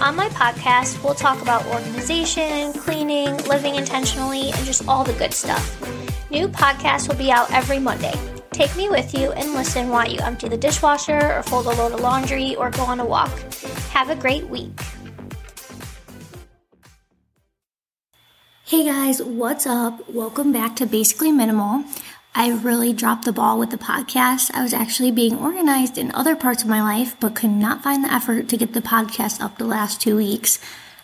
On my podcast, we'll talk about organization, cleaning, living intentionally, and just all the good stuff. New podcasts will be out every Monday. Take me with you and listen while you empty the dishwasher or fold a load of laundry or go on a walk. Have a great week. Hey guys, what's up? Welcome back to Basically Minimal. I really dropped the ball with the podcast. I was actually being organized in other parts of my life, but could not find the effort to get the podcast up the last two weeks.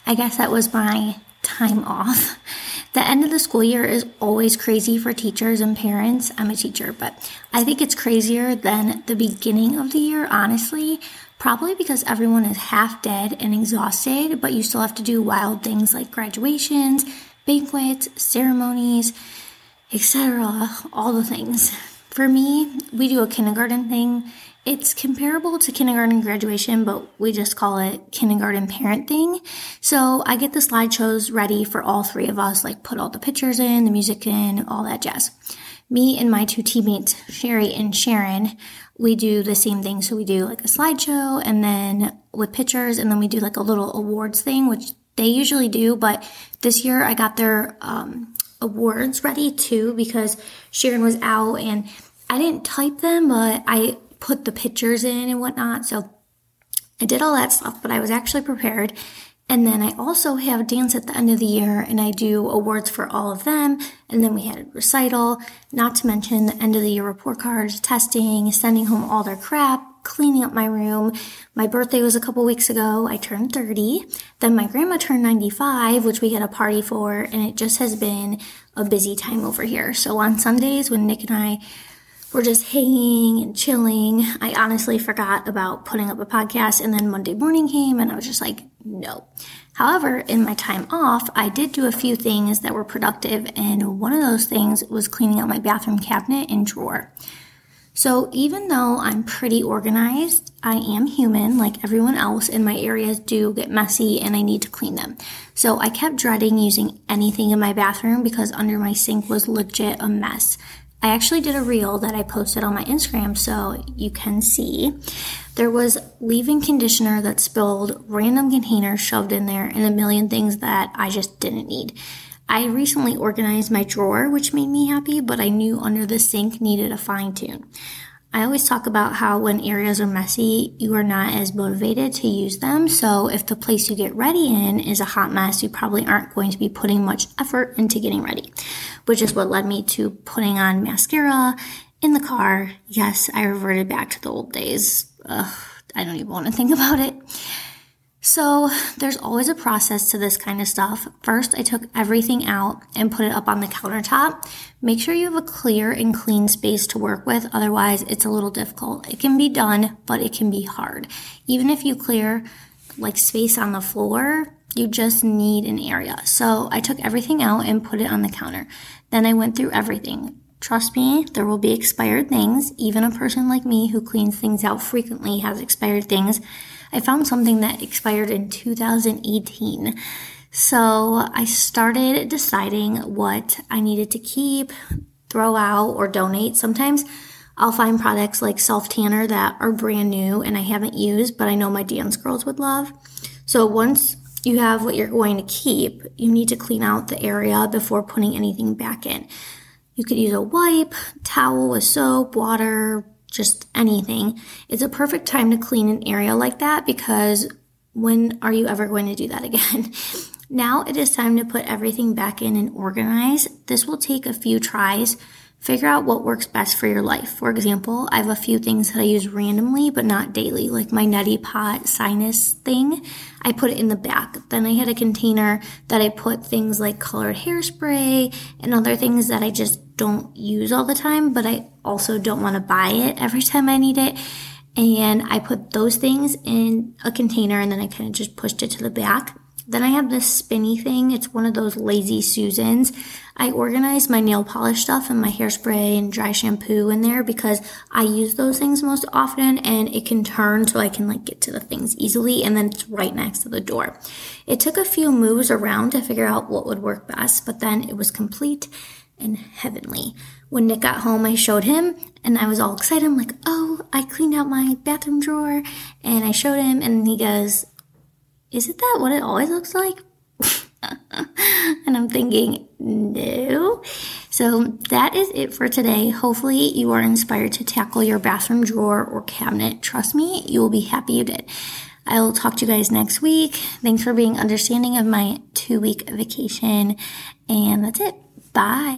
I guess that was my time off. The end of the school year is always crazy for teachers and parents. I'm a teacher, but I think it's crazier than the beginning of the year, honestly. Probably because everyone is half dead and exhausted, but you still have to do wild things like graduations, banquets, ceremonies etc., all the things. For me, we do a kindergarten thing. It's comparable to kindergarten graduation, but we just call it kindergarten parent thing. So I get the slideshows ready for all three of us, like put all the pictures in, the music in, all that jazz. Me and my two teammates, Sherry and Sharon, we do the same thing. So we do like a slideshow and then with pictures, and then we do like a little awards thing, which they usually do. But this year I got their um, awards ready too because Sharon was out and I didn't type them, but I put the pictures in and whatnot. So I did all that stuff, but I was actually prepared. And then I also have dance at the end of the year and I do awards for all of them. And then we had a recital, not to mention the end of the year report cards, testing, sending home all their crap, cleaning up my room. My birthday was a couple weeks ago. I turned 30. Then my grandma turned 95, which we had a party for, and it just has been a busy time over here. So on Sundays when Nick and I were just hanging and chilling, I honestly forgot about putting up a podcast and then Monday morning came and I was just like, no. However, in my time off, I did do a few things that were productive and one of those things was cleaning out my bathroom cabinet and drawer. So even though I'm pretty organized, I am human like everyone else and my areas do get messy and I need to clean them. So I kept dreading using anything in my bathroom because under my sink was legit a mess. I actually did a reel that I posted on my Instagram so you can see. There was leave-in conditioner that spilled, random containers shoved in there, and a million things that I just didn't need. I recently organized my drawer, which made me happy, but I knew under the sink needed a fine tune. I always talk about how when areas are messy, you are not as motivated to use them. So if the place you get ready in is a hot mess, you probably aren't going to be putting much effort into getting ready, which is what led me to putting on mascara in the car. Yes, I reverted back to the old days. Ugh, I don't even want to think about it. So there's always a process to this kind of stuff. First, I took everything out and put it up on the countertop. Make sure you have a clear and clean space to work with. Otherwise, it's a little difficult. It can be done, but it can be hard. Even if you clear like space on the floor, you just need an area. So I took everything out and put it on the counter. Then I went through everything. Trust me, there will be expired things. Even a person like me who cleans things out frequently has expired things. I found something that expired in 2018. So I started deciding what I needed to keep, throw out, or donate. Sometimes I'll find products like self tanner that are brand new and I haven't used, but I know my dance girls would love. So once you have what you're going to keep, you need to clean out the area before putting anything back in. You could use a wipe, towel with soap, water, just anything, it's a perfect time to clean an area like that because when are you ever going to do that again? now it is time to put everything back in and organize. This will take a few tries. Figure out what works best for your life. For example, I have a few things that I use randomly but not daily, like my neti pot sinus thing. I put it in the back. Then I had a container that I put things like colored hairspray and other things that I just don't use all the time, but I also don't want to buy it every time I need it. And I put those things in a container and then I kind of just pushed it to the back. Then I have this spinny thing. It's one of those lazy Susans. I organize my nail polish stuff and my hairspray and dry shampoo in there because I use those things most often and it can turn so I can like get to the things easily and then it's right next to the door. It took a few moves around to figure out what would work best, but then it was complete and heavenly. When Nick got home, I showed him and I was all excited. I'm like, oh, I cleaned out my bathroom drawer and I showed him and he goes, isn't that what it always looks like? and I'm thinking, no. So that is it for today. Hopefully, you are inspired to tackle your bathroom drawer or cabinet. Trust me, you will be happy you did. I will talk to you guys next week. Thanks for being understanding of my two week vacation. And that's it. Bye.